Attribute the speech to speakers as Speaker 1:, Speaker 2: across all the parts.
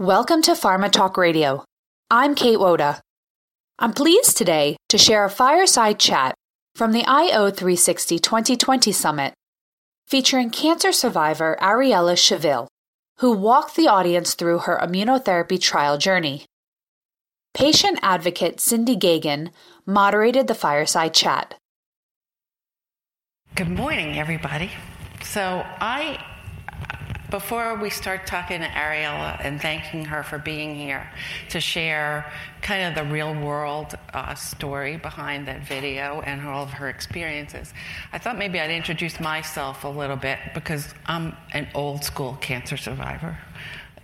Speaker 1: Welcome to Pharma Talk Radio. I'm Kate Woda. I'm pleased today to share a fireside chat from the IO360 2020 Summit featuring cancer survivor Ariella Chivil, who walked the audience through her immunotherapy trial journey. Patient advocate Cindy Geoghegan moderated the fireside chat.
Speaker 2: Good morning, everybody. So, I before we start talking to Ariella and thanking her for being here to share kind of the real world uh, story behind that video and all of her experiences, I thought maybe I'd introduce myself a little bit because I'm an old school cancer survivor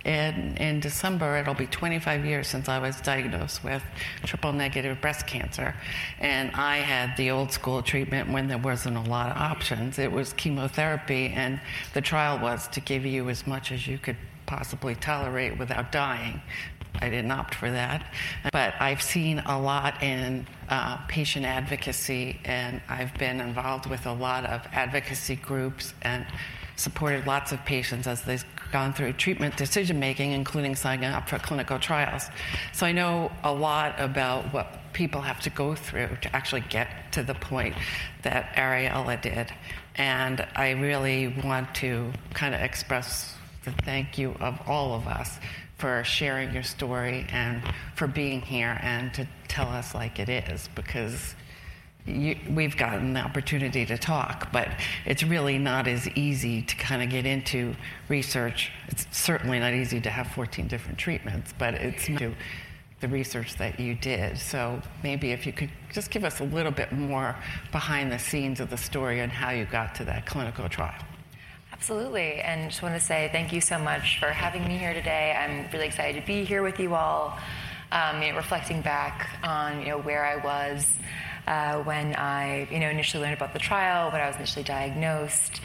Speaker 2: in, in December, it'll be 25 years since I was diagnosed with triple negative breast cancer. And I had the old school treatment when there wasn't a lot of options. It was chemotherapy, and the trial was to give you as much as you could possibly tolerate without dying. I didn't opt for that. But I've seen a lot in uh, patient advocacy, and I've been involved with a lot of advocacy groups and supported lots of patients as they've gone through treatment decision making, including signing up for clinical trials. So I know a lot about what people have to go through to actually get to the point that Ariella did. And I really want to kind of express the thank you of all of us for sharing your story and for being here and to tell us like it is because you, we've gotten the opportunity to talk, but it's really not as easy to kind of get into research. It's certainly not easy to have 14 different treatments, but it's to the research that you did. So maybe if you could just give us a little bit more behind the scenes of the story and how you got to that clinical trial.
Speaker 3: Absolutely, and just want to say thank you so much for having me here today. I'm really excited to be here with you all. Um, you know, reflecting back on you know where I was uh, when I, you know, initially learned about the trial, when I was initially diagnosed,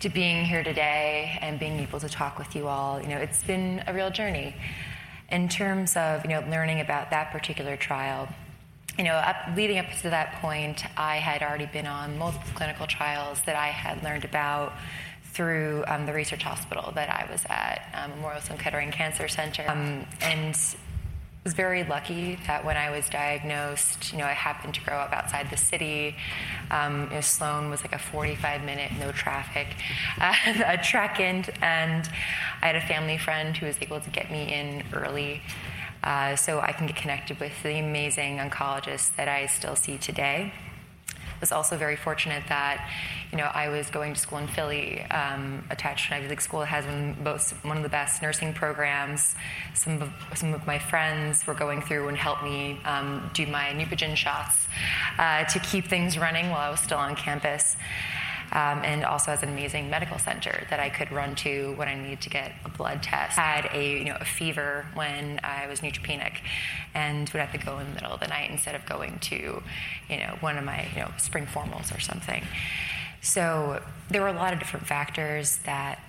Speaker 3: to being here today and being able to talk with you all. You know, it's been a real journey. In terms of, you know, learning about that particular trial, you know, up, leading up to that point, I had already been on multiple clinical trials that I had learned about through um, the research hospital that I was at, um, Memorial Sloan Kettering Cancer Center. Um, and was very lucky that when I was diagnosed, you know, I happened to grow up outside the city. Um, you know, Sloan was like a 45 minute, no traffic, uh, a trek in, and I had a family friend who was able to get me in early. Uh, so I can get connected with the amazing oncologists that I still see today was also very fortunate that, you know, I was going to school in Philly, um, attached to an Ivy League school that has one, both, one of the best nursing programs. Some of, some of my friends were going through and helped me um, do my Neupogen shots uh, to keep things running while I was still on campus um, and also has an amazing medical center that I could run to when I needed to get a blood test. I had a you know a fever when I was neutropenic, and would have to go in the middle of the night instead of going to you know one of my you know spring formals or something. So there were a lot of different factors that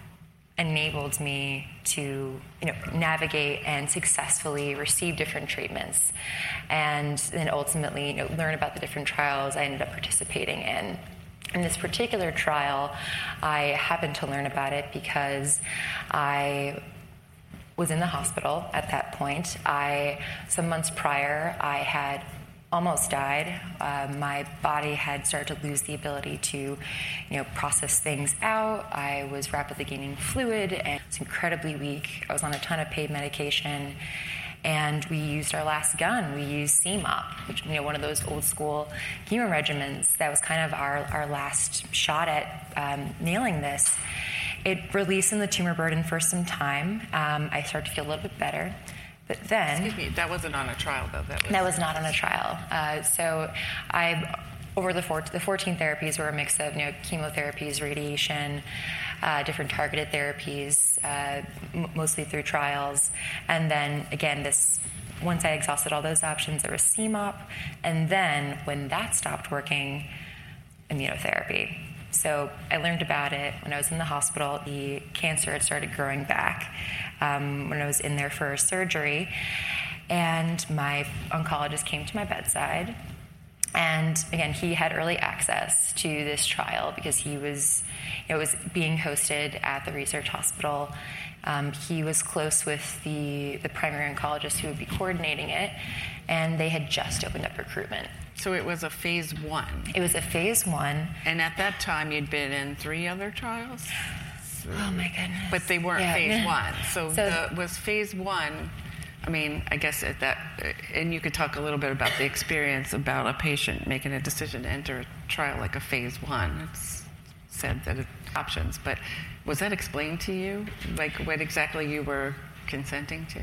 Speaker 3: enabled me to you know navigate and successfully receive different treatments and then ultimately you know learn about the different trials I ended up participating in in this particular trial, I happened to learn about it because I was in the hospital at that point. I, some months prior, I had almost died. Uh, my body had started to lose the ability to, you know, process things out. I was rapidly gaining fluid and was incredibly weak. I was on a ton of pain medication, and we used our last gun. We used CMOP, which you know one of those old school chemo regimens. That was kind of our our last shot at um, nailing this. It released in the tumor burden for some time. Um, I started to feel a little bit better. But then,
Speaker 2: excuse me, that wasn't on a trial though.
Speaker 3: That was, that was not on a trial. Uh, so I over the, four, the 14 therapies were a mix of you know chemotherapies, radiation, uh, different targeted therapies, uh, m- mostly through trials. And then again, this once I exhausted all those options, there was CMOP. And then when that stopped working, immunotherapy. So I learned about it when I was in the hospital. The cancer had started growing back um, when I was in there for surgery. And my oncologist came to my bedside and again, he had early access to this trial because he was, it was being hosted at the research hospital. Um, he was close with the, the primary oncologist who would be coordinating it, and they had just opened up recruitment.
Speaker 2: So it was a phase one.
Speaker 3: It was a phase one.
Speaker 2: And at that time, you'd been in three other trials?
Speaker 3: Oh my goodness.
Speaker 2: But they weren't
Speaker 3: Yeah.
Speaker 2: phase one. So,
Speaker 3: So-
Speaker 2: the, was phase one, I mean, I guess at that, and you could talk a little bit about the experience about a patient making a decision to enter a trial like a phase one. It's said that it options, but was that explained to you? Like what exactly you were consenting to?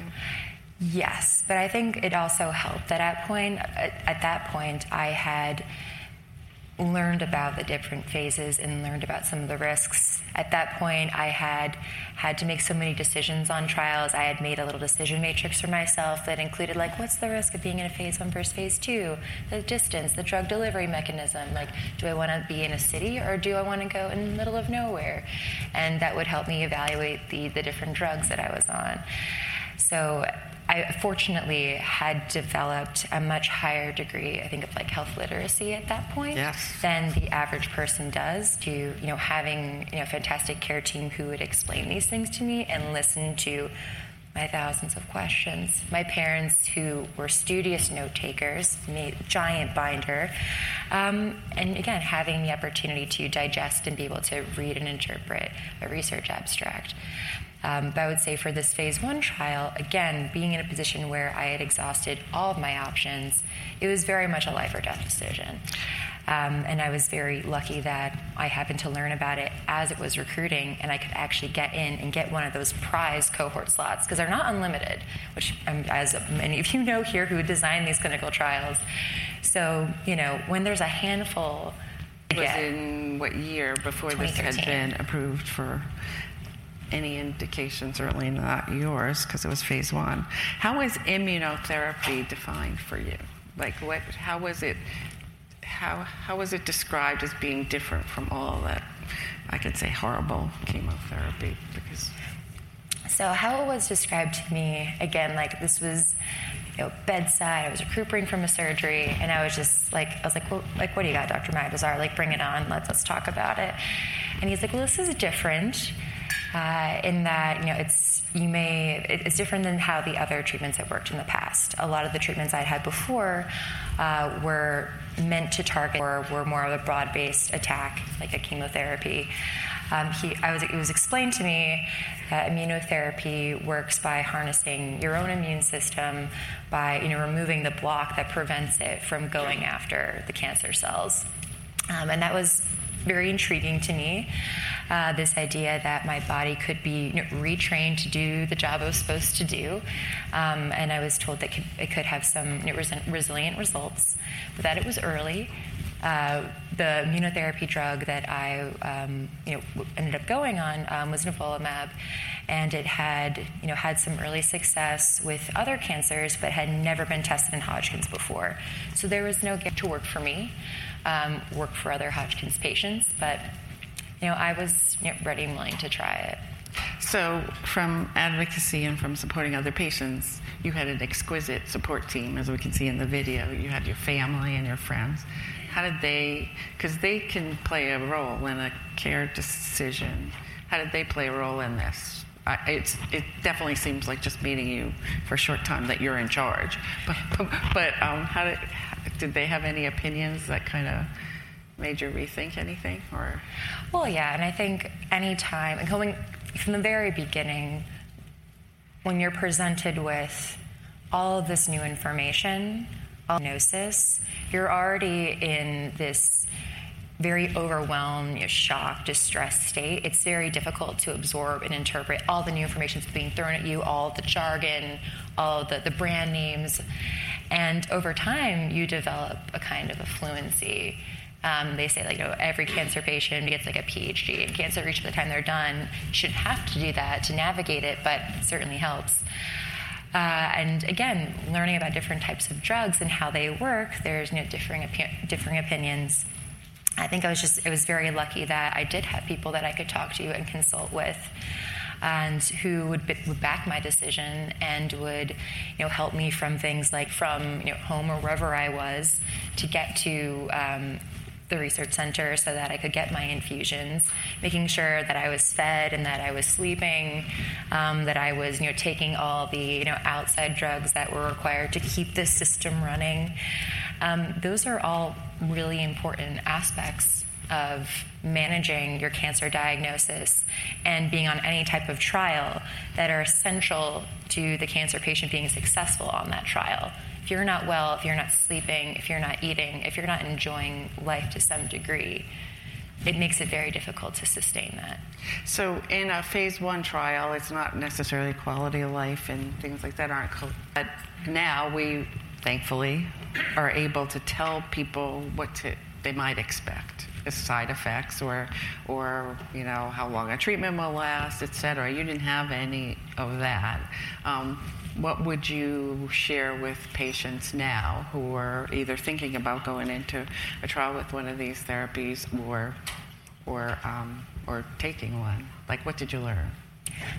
Speaker 3: Yes, but I think it also helped that at point at that point I had learned about the different phases and learned about some of the risks. At that point, I had had to make so many decisions on trials. I had made a little decision matrix for myself that included like what's the risk of being in a phase one versus phase two, the distance, the drug delivery mechanism. Like, do I want to be in a city or do I want to go in the middle of nowhere? And that would help me evaluate the the different drugs that I was on. So I fortunately had developed a much higher degree, I think, of like health literacy at that point
Speaker 2: Yes.
Speaker 3: than the average person does. To you know, having you know, a fantastic care team who would explain these things to me and listen to my thousands of questions. My parents, who were studious note takers, made giant binder, um, and again, having the opportunity to digest and be able to read and interpret a research abstract. Um, but I would say for this phase one trial, again, being in a position where I had exhausted all of my options, it was very much a life or death decision. Um, and I was very lucky that I happened to learn about it as it was recruiting, and I could actually get in and get one of those prize cohort slots because they're not unlimited, which, um, as many of you know here who design these clinical trials. So, you know, when there's a handful,
Speaker 2: It was in what year before this had been approved for any indication, certainly not yours, because it was phase one. How is immunotherapy defined for you? Like, what? How was it? How how was it described as being different from all that? I could say horrible chemotherapy because
Speaker 3: So how it was described to me, again, like this was, you know, bedside. I was recuperating from a surgery, and I was just like, I was like, well, like, what do you got, Dr. Magdazar? Like, bring it on. Let's let's talk about it. And he's like, well, this is different uh, in that you know it's you may it- it's different than how the other treatments have worked in the past. A lot of the treatments I'd had before uh, were meant to target or were more of a broad-based attack, like a chemotherapy. Um, he, I was, it was explained to me that immunotherapy works by harnessing your own immune system by you know removing the block that prevents it from going after the cancer cells, um, and that was very intriguing to me. Uh, this idea that my body could be you know, retrained to do the job I was supposed to do, um, and I was told that it could have some you know, resilient results, but that it was early. Uh, the immunotherapy drug that I um, you know, ended up going on um, was nivolumab, and it had you know had some early success with other cancers, but had never been tested in Hodgkin's before. So there was no get to work for me, um, work for other Hodgkin's patients, but you know I was you know, ready and willing to try it.
Speaker 2: So, from advocacy and from supporting other patients, you had an exquisite support team, as we can see in the video. You had your family and your friends. How did they, because they can play a role in a care decision, how did they play a role in this? I, it's, it definitely seems like just meeting you for a short time that you're in charge. But, but, um, how did, did they have any opinions that kind of made you rethink anything? Or
Speaker 3: Well, yeah, and I think anytime, and going from the very beginning, when you're presented with all of this new information, diagnosis, you're already in this very overwhelmed, you know, shocked, distressed state. It's very difficult to absorb and interpret all the new information that's being thrown at you, all the jargon, all the, the brand names. And over time, you develop a kind of a fluency. Um, they say like you know every cancer patient gets like a PhD in cancer research by the time they're done. Shouldn't have to do that to navigate it, but it certainly helps. Uh, and again, learning about different types of drugs and how they work, there's you know differing opi- differing opinions. I think I was just I was very lucky that I did have people that I could talk to and consult with, and who would, b- would back my decision and would you know help me from things like from you know home or wherever I was to get to um, the research center so that I could get my infusions, making sure that I was fed and that I was sleeping, um, that I was, you know, taking all the, you know, outside drugs that were required to keep the system running. Um, those are all really important aspects of managing your cancer diagnosis and being on any type of trial that are essential to the cancer patient being successful on that trial if you're not well, if you're not sleeping, if you're not eating, if you're not enjoying life to some degree, it makes it very difficult to sustain that.
Speaker 2: So, in a phase one trial, it's not necessarily quality of life and things like that aren't. But now we, thankfully, are able to tell people what to, they might expect as side effects or, or you know, how long a treatment will last, et cetera. You didn't have any of that. Um, what would you share with patients now who are either thinking about going into a trial with one of these therapies or, or, um, or taking one? Like, what did you learn?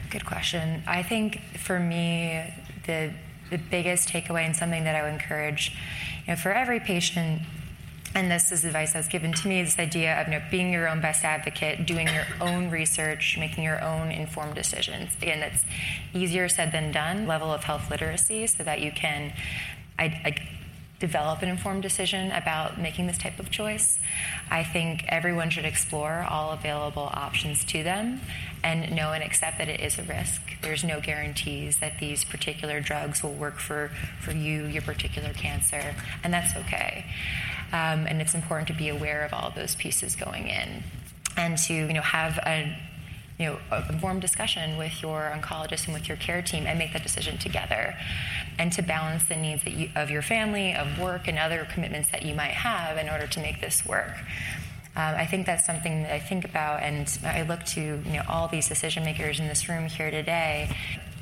Speaker 3: Good question. I think for me, the the biggest takeaway and something that I would encourage, you know, for every patient and this is advice that's given to me this idea of you know, being your own best advocate doing your own research making your own informed decisions again that's easier said than done level of health literacy so that you can I, I develop an informed decision about making this type of choice. I think everyone should explore all available options to them and know and accept that it is a risk. There's no guarantees that these particular drugs will work for, for you, your particular cancer, and that's okay. Um, and it's important to be aware of all of those pieces going in and to you know have a you know, informed discussion with your oncologist and with your care team and make that decision together and to balance the needs you, of your family, of work, and other commitments that you might have in order to make this work. Um, I think that's something that I think about, and I look to you know all these decision makers in this room here today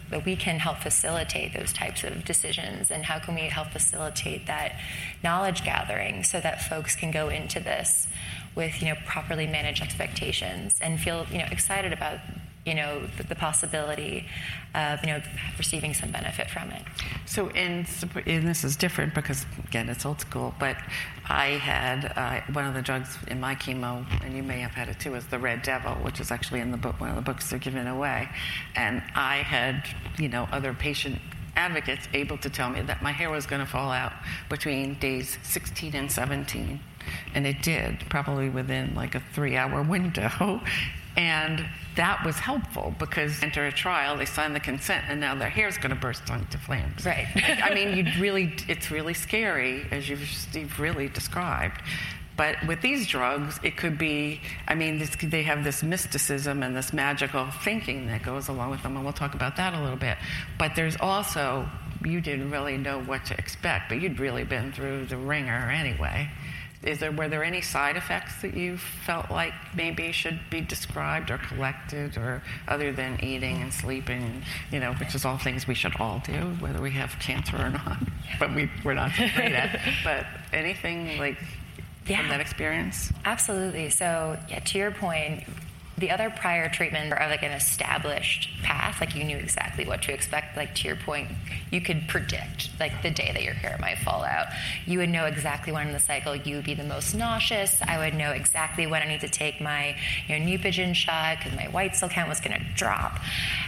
Speaker 3: that we can help facilitate those types of decisions? And how can we help facilitate that knowledge gathering so that folks can go into this with you know properly managed expectations and feel you know excited about you know the, possibility of you know receiving some benefit from it.
Speaker 2: So, in, and this is different because again it's old school, but I had uh, one of the drugs in my chemo, and you may have had it too, is the Red Devil, which is actually in the book, one of the books they're giving away, and I had you know other patient advocates able to tell me that my hair was going to fall out between days 16 and 17 and it did probably within like a three hour window and that was helpful because enter a trial, they sign the consent, and now their hair is going to burst into flames.
Speaker 3: Right.
Speaker 2: I mean, you really, it's really scary, as you've, you've really described. But with these drugs, it could be, I mean, this, they have this mysticism and this magical thinking that goes along with them, and we'll talk about that a little bit. But there's also, you didn't really know what to expect, but you'd really been through the ringer anyway. Is there, were there any side effects that you felt like maybe should be described or collected, or other than eating and sleeping, you know, which is all things we should all do, whether we have cancer or not, but we, we're not great at. But anything like yeah. from that experience?
Speaker 3: Absolutely. So, yeah, to your point, the other prior treatment are like an established path, like you knew exactly what to expect. Like to your point, you could predict like the day that your hair might fall out. You would know exactly when in the cycle you would be the most nauseous. I would know exactly when I need to take my you know, Neupogen shot because my white cell count was going to drop.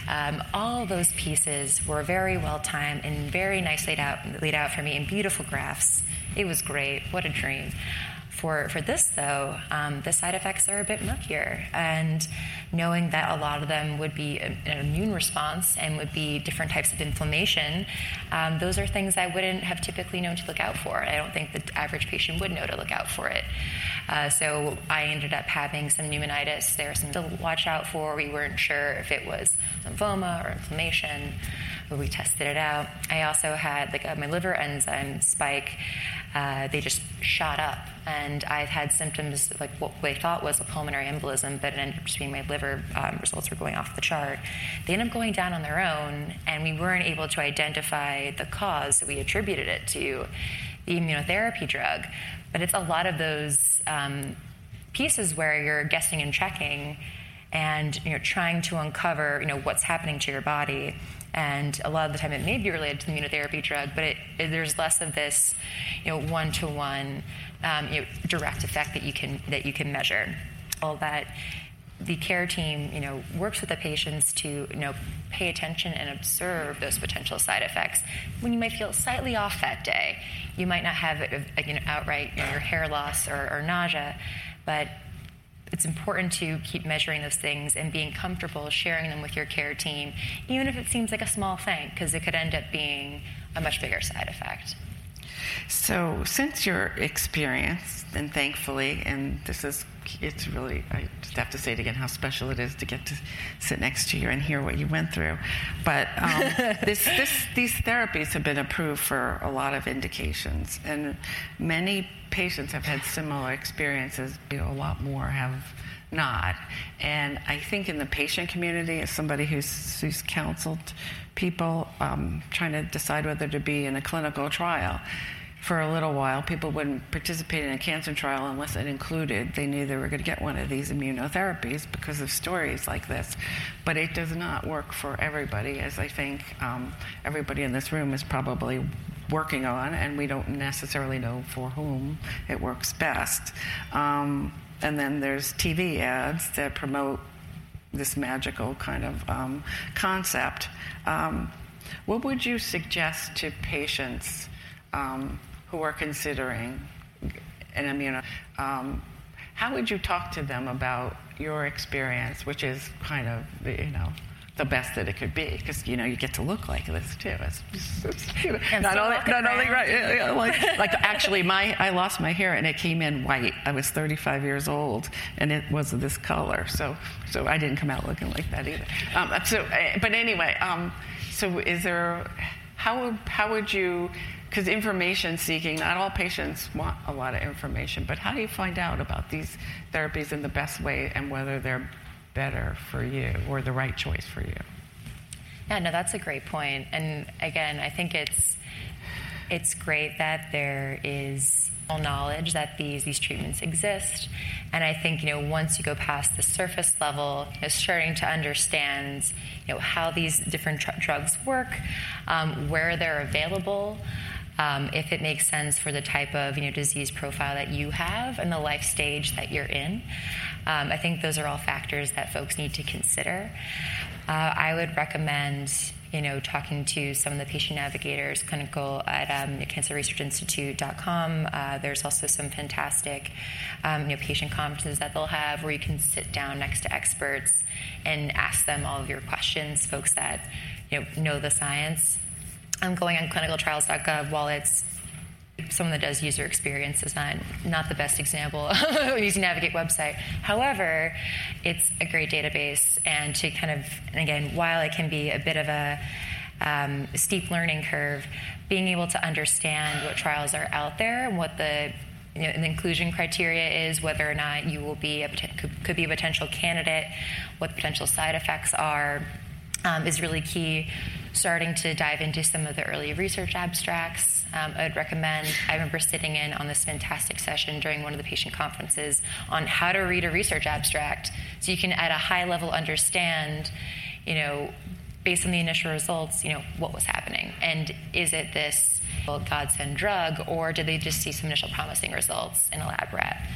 Speaker 3: Um, all those pieces were very well timed and very nicely laid out, laid out for me in beautiful graphs. It was great. What a dream. For, for this, though, um, the side effects are a bit murkier. And knowing that a lot of them would be an immune response and would be different types of inflammation, um, those are things I wouldn't have typically known to look out for. I don't think the average patient would know to look out for it. Uh, so I ended up having some pneumonitis. There was some to watch out for. We weren't sure if it was lymphoma or inflammation we tested it out. I also had like a, my liver enzyme spike. Uh, they just shot up, and I've had symptoms like what they thought was a pulmonary embolism, but it ended up just being my liver um, results were going off the chart. They ended up going down on their own, and we weren't able to identify the cause, so we attributed it to the immunotherapy drug. But it's a lot of those um, pieces where you're guessing and checking and you know, trying to uncover you know, what's happening to your body. And a lot of the time, it may be related to the immunotherapy drug, but it, it, there's less of this, you know, one-to-one, um, you know, direct effect that you can that you can measure. All that the care team, you know, works with the patients to, you know, pay attention and observe those potential side effects. When you might feel slightly off that day, you might not have, you know, outright you know, your hair loss or, or nausea, but it's important to keep measuring those things and being comfortable sharing them with your care team, even if it seems like a small thing, because it could end up being a much bigger side effect.
Speaker 2: So, since your experience, and thankfully, and this is, it's really, I just have to say it again how special it is to get to sit next to you and hear what you went through. But um, this, this, these therapies have been approved for a lot of indications, and many patients have had similar experiences. You know, a lot more have not. And I think in the patient community, as somebody who's, who's counseled people um, trying to decide whether to be in a clinical trial, for a little while, people wouldn't participate in a cancer trial unless it included they knew they were going to get one of these immunotherapies because of stories like this. But it does not work for everybody, as I think um, everybody in this room is probably working on, and we don't necessarily know for whom it works best. Um, and then there's TV ads that promote this magical kind of um, concept. Um, what would you suggest to patients? Who are considering an immuno. Um, how would you talk to them about your experience, which is kind of, you know, the best that it could be because you know you get to look like this too. It's, it's, you know, not only, not only right, yeah, yeah, like, like actually, my I lost my hair and it came in white. I was 35 years old and it was this color, so so I didn't come out looking like that either. Um, so, eh, but anyway, um, so is there? How how would you because information seeking, not all patients want a lot of information, but how do you find out about these therapies in the best way and whether they're better for you or the right choice for you?
Speaker 3: Yeah, no, that's a great point. And again, I think it's it's great that there is knowledge that these these treatments exist. And I think you know once you go past the surface level, you know, starting to understand you know how these different tr- drugs work, um, where they're available if it makes sense for the type of you know, disease profile that you have and the life stage that you're in. Um, I think those are all factors that folks need to consider. Uh, I would recommend you know, talking to some of the patient navigators, clinical at um, cancerresearchinstitute.com. Uh, there's also some fantastic, um, you know, patient conferences that they'll have where you can sit down next to experts and ask them all of your questions, folks that, you know, know the science. I'm going on clinicaltrials.gov while it's someone that does user experience is not not the best example of using Navigate website. However, it's a great database, and to kind of and again, while it can be a bit of a um, steep learning curve, being able to understand what trials are out there and what the you know, inclusion criteria is, whether or not you will be a, could, could be a potential candidate, what the potential side effects are, um, is really key. Starting to dive into some of the early research abstracts. Um, I would recommend, I remember sitting in on this fantastic session during one of the patient conferences on how to read a research abstract so you can, at a high level, understand, you know, based on the initial results, you know, what was happening. And is it this godsend drug, or did they just see some initial promising results in a lab rat?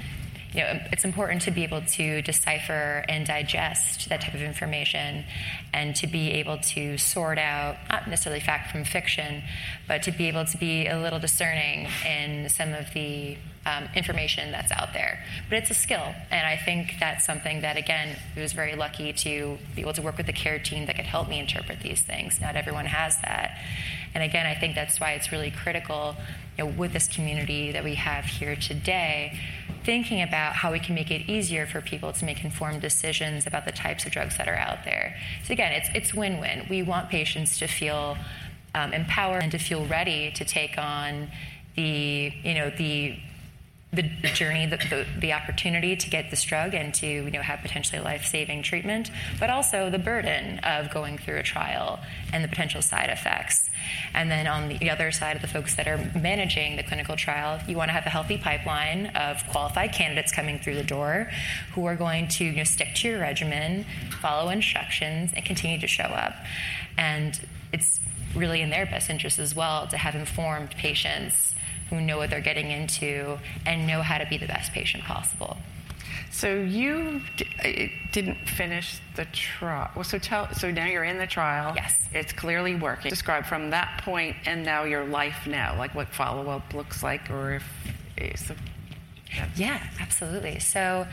Speaker 3: You know, it's important to be able to decipher and digest that type of information and to be able to sort out, not necessarily fact from fiction, but to be able to be a little discerning in some of the um, information that's out there. But it's a skill, and I think that's something that, again, I was very lucky to be able to work with the care team that could help me interpret these things. Not everyone has that. And again, I think that's why it's really critical you know, with this community that we have here today thinking about how we can make it easier for people to make informed decisions about the types of drugs that are out there. So again, it's it's win-win. We want patients to feel um, empowered and to feel ready to take on the you know the the journey, the, the, the, opportunity to get this drug and to you know have potentially life-saving treatment, but also the burden of going through a trial and the potential side effects. And then on the other side of the folks that are managing the clinical trial, you want to have a healthy pipeline of qualified candidates coming through the door who are going to you know, stick to your regimen, follow instructions, and continue to show up. And it's really in their best interest as well to have informed patients who know what they're getting into and know how to be the best patient possible.
Speaker 2: So you d- didn't finish the trial. Well, so tell. So now you're in the trial.
Speaker 3: Yes.
Speaker 2: It's clearly working. Describe from that point and now your life now, like what follow up looks like, or if. It's a,
Speaker 3: yeah. yeah, absolutely. So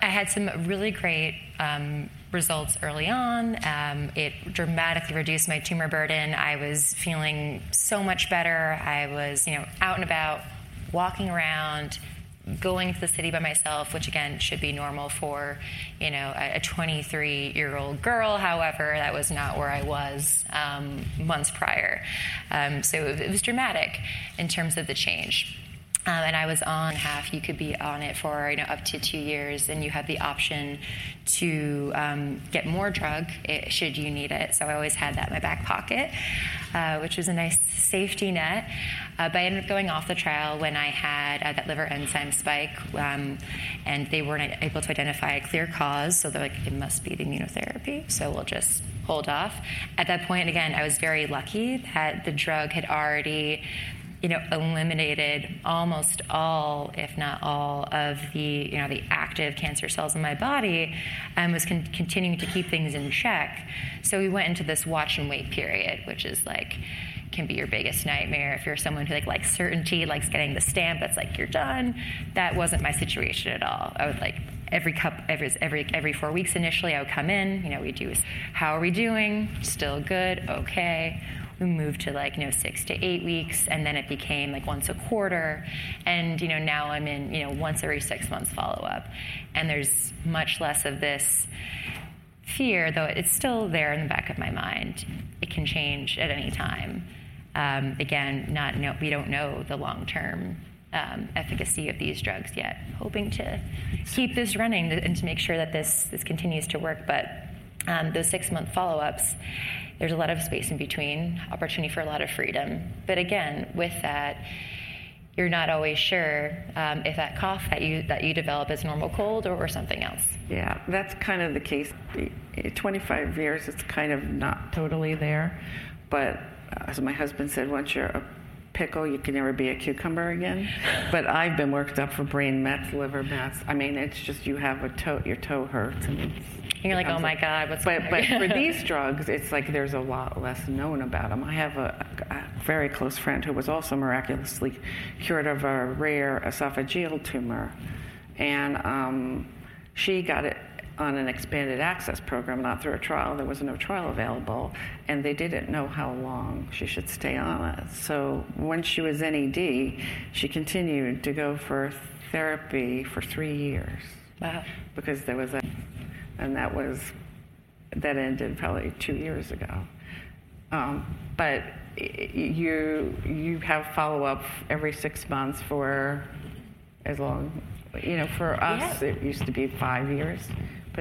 Speaker 3: I had some really great um, results early on. Um, it dramatically reduced my tumor burden. I was feeling so much better. I was, you know, out and about, walking around, going to the city by myself, which again should be normal for, you know, a 23 year old girl. However, that was not where I was um, months prior. Um, so it was dramatic in terms of the change. Um, and I was on half. You could be on it for you know up to two years, and you have the option to um, get more drug it, should you need it. So I always had that in my back pocket, uh, which was a nice safety net. Uh, but I ended up going off the trial when I had uh, that liver enzyme spike, um, and they weren't able to identify a clear cause. So they're like, it must be the immunotherapy. So we'll just hold off. At that point, again, I was very lucky that the drug had already you know, eliminated almost all, if not all, of the, you know, the active cancer cells in my body and was con- continuing to keep things in check. So we went into this watch and wait period, which is like, can be your biggest nightmare if you're someone who like likes certainty, likes getting the stamp that's like you're done. That wasn't my situation at all. I would like every cup every every every four weeks initially I would come in, you know, we do how are we doing? Still good, okay we moved to like you know six to eight weeks and then it became like once a quarter. And you know now i'm in you know once every six months follow up and there's much less of this fear though it's still there in the back of my mind. It can change at any time. Um, again not know, we don't know the long term um, efficacy of these drugs yet. Hoping to keep this running and to make sure that this this continues to work but um, those six month follow ups there's a lot of space in between, opportunity for a lot of freedom. But again, with that, you're not always sure um, if that cough that you that you develop is normal cold or, or something else.
Speaker 2: Yeah, that's kind of the case. 25 years, it's kind of not totally there. But uh, as my husband said, once you're a pickle, you can never be a cucumber again. But I've been worked up for brain mets, liver mets. I mean, it's just you have a toe, your toe hurts. and
Speaker 3: you're like, oh my God, what's
Speaker 2: But, but for these drugs, it's like there's a lot less known about them. I have a, a very close friend who was also miraculously cured of a rare esophageal tumor. And um, she got it on an expanded access program, not through a trial. There was no trial available, and they didn't know how long she should stay on it. So when she was NED, she continued to go for therapy for three years.
Speaker 3: Wow.
Speaker 2: Because there was a and that was that ended probably two years ago. Um, but you you have follow up every six months for as long. You know, for us, yeah. it used to be five years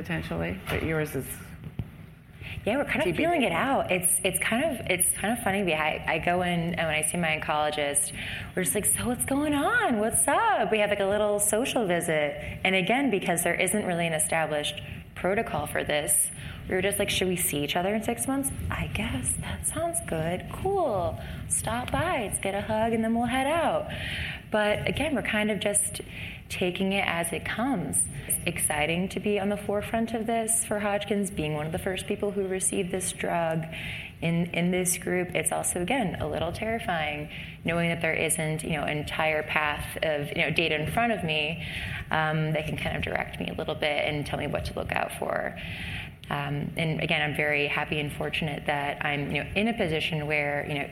Speaker 2: potentially, but yours is
Speaker 3: yeah, we're kind of feeling it out. It's it's kind of it's kind of funny. I, I go in and when I see my oncologist, we're just like, so what's going on? What's up? We have like a little social visit, and again, because there isn't really an established protocol for this. We were just like, should we see each other in six months? I guess that sounds good. Cool. Stop by, let's get a hug, and then we'll head out. But again, we're kind of just taking it as it comes. It's exciting to be on the forefront of this for Hodgkin's, being one of the first people who received this drug in, in this group. It's also, again, a little terrifying knowing that there isn't, you know, an entire path of, you know, data in front of me um, that can kind of direct me a little bit and tell me what to look out for. Um, and again, I'm very happy and fortunate that I'm, you know, in a position where, you know,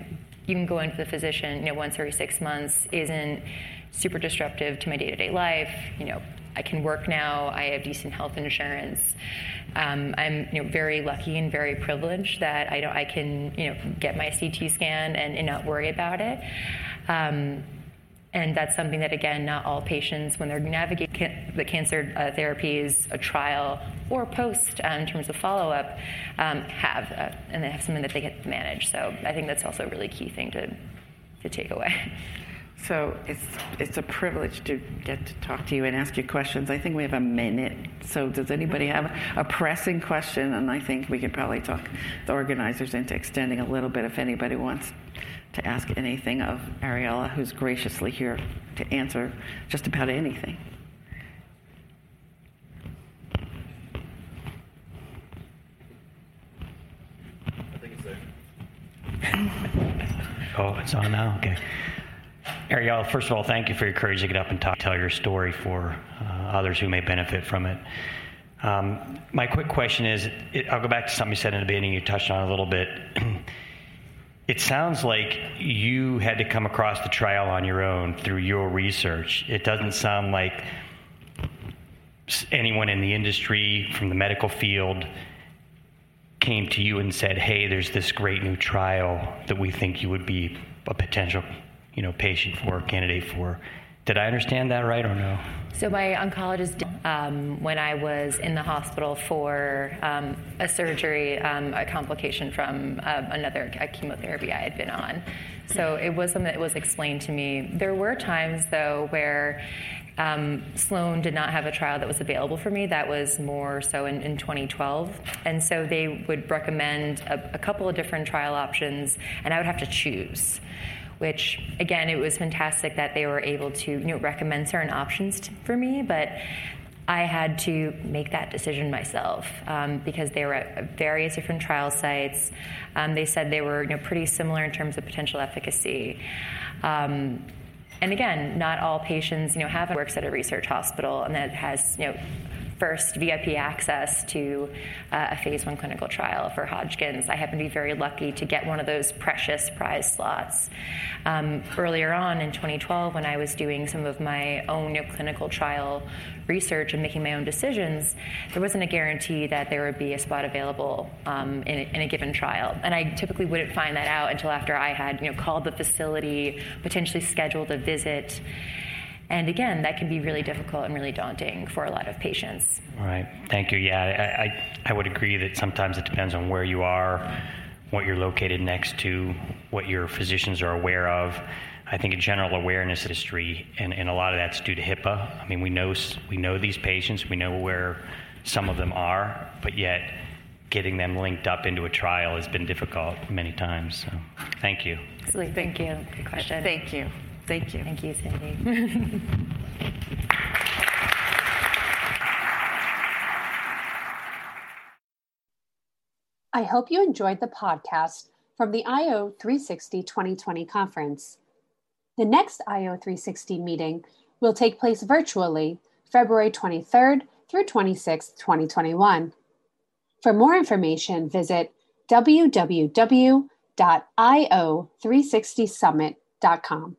Speaker 3: you can go the physician, you know, once every six months isn't super disruptive to my day-to-day life. You know, I can work now. I have decent health insurance. Um, I'm you know, very lucky and very privileged that I don't. I can you know get my CT scan and, and not worry about it. Um, And that's something that, again, not all patients, when they're navigating the cancer uh, therapies, a trial, or post um, in terms of follow up, um, have. Uh, and they have something that they to manage. So I think that's also a really key thing to, to take away.
Speaker 2: So it's it's a privilege to get to talk to you and ask you questions. I think we have a minute. So does anybody have a pressing question? And I think we could probably talk the organizers into extending a little bit if anybody wants to ask anything of Ariella, who's graciously here to answer just about anything.
Speaker 4: I think it's there. oh,
Speaker 5: it's on now? Okay. Ariella, first of all, thank you for your courage to get up and talk, tell your story for uh, others who may benefit from it. Um, my quick question is it, I'll go back to something you said in the beginning, you touched on a little bit. it sounds like you had to come across the trial on your own through your research. It doesn't sound like anyone in the industry from the medical field came to you and said, hey, there's this great new trial that we think you would be a potential you know, patient for, candidate for. Did I understand that right or no?
Speaker 3: So my oncologist, um, when I was in the hospital for um, a surgery, um, a complication from uh, another chemotherapy I had been on. So it was something that was explained to me. There were times though where um, Sloan did not have a trial that was available for me. That was more so in, in 2012. And so they would recommend a, a couple of different trial options, and I would have to choose which again, it was fantastic that they were able to you know, recommend certain options to, for me, but I had to make that decision myself um, because they were at various different trial sites. Um, they said they were you know, pretty similar in terms of potential efficacy. Um, and again, not all patients, you know, have works at a research hospital and that has, you know, first VIP access to uh, a phase one clinical trial for Hodgkin's. I happen to be very lucky to get one of those precious prize slots. Um, earlier on in 2012, when I was doing some of my own clinical trial research and making my own decisions, there wasn't a guarantee that there would be a spot available um, in, a, in, a, given trial. And I typically wouldn't find that out until after I had you know, called the facility, potentially scheduled a visit. And again, that can be really difficult and really daunting for a lot of patients.
Speaker 5: All right. Thank you. Yeah, I, I, I, would agree that sometimes it depends on where you are, what you're located next to, what your physicians are aware of. I think a general awareness history, and, and a lot of that's due to HIPAA. I mean, we know, we know these patients, we know where some of them are, but yet getting them linked up into a trial has been difficult many times. So, thank you.
Speaker 3: Absolutely. Thank you. Good question.
Speaker 2: Thank you. Thank you.
Speaker 3: Thank you, Cindy.
Speaker 1: I hope you enjoyed the podcast from the IO 360 2020 conference. The next IO 360 meeting will take place virtually February 23rd through 26th, 2021. For more information, visit www.io360summit.com.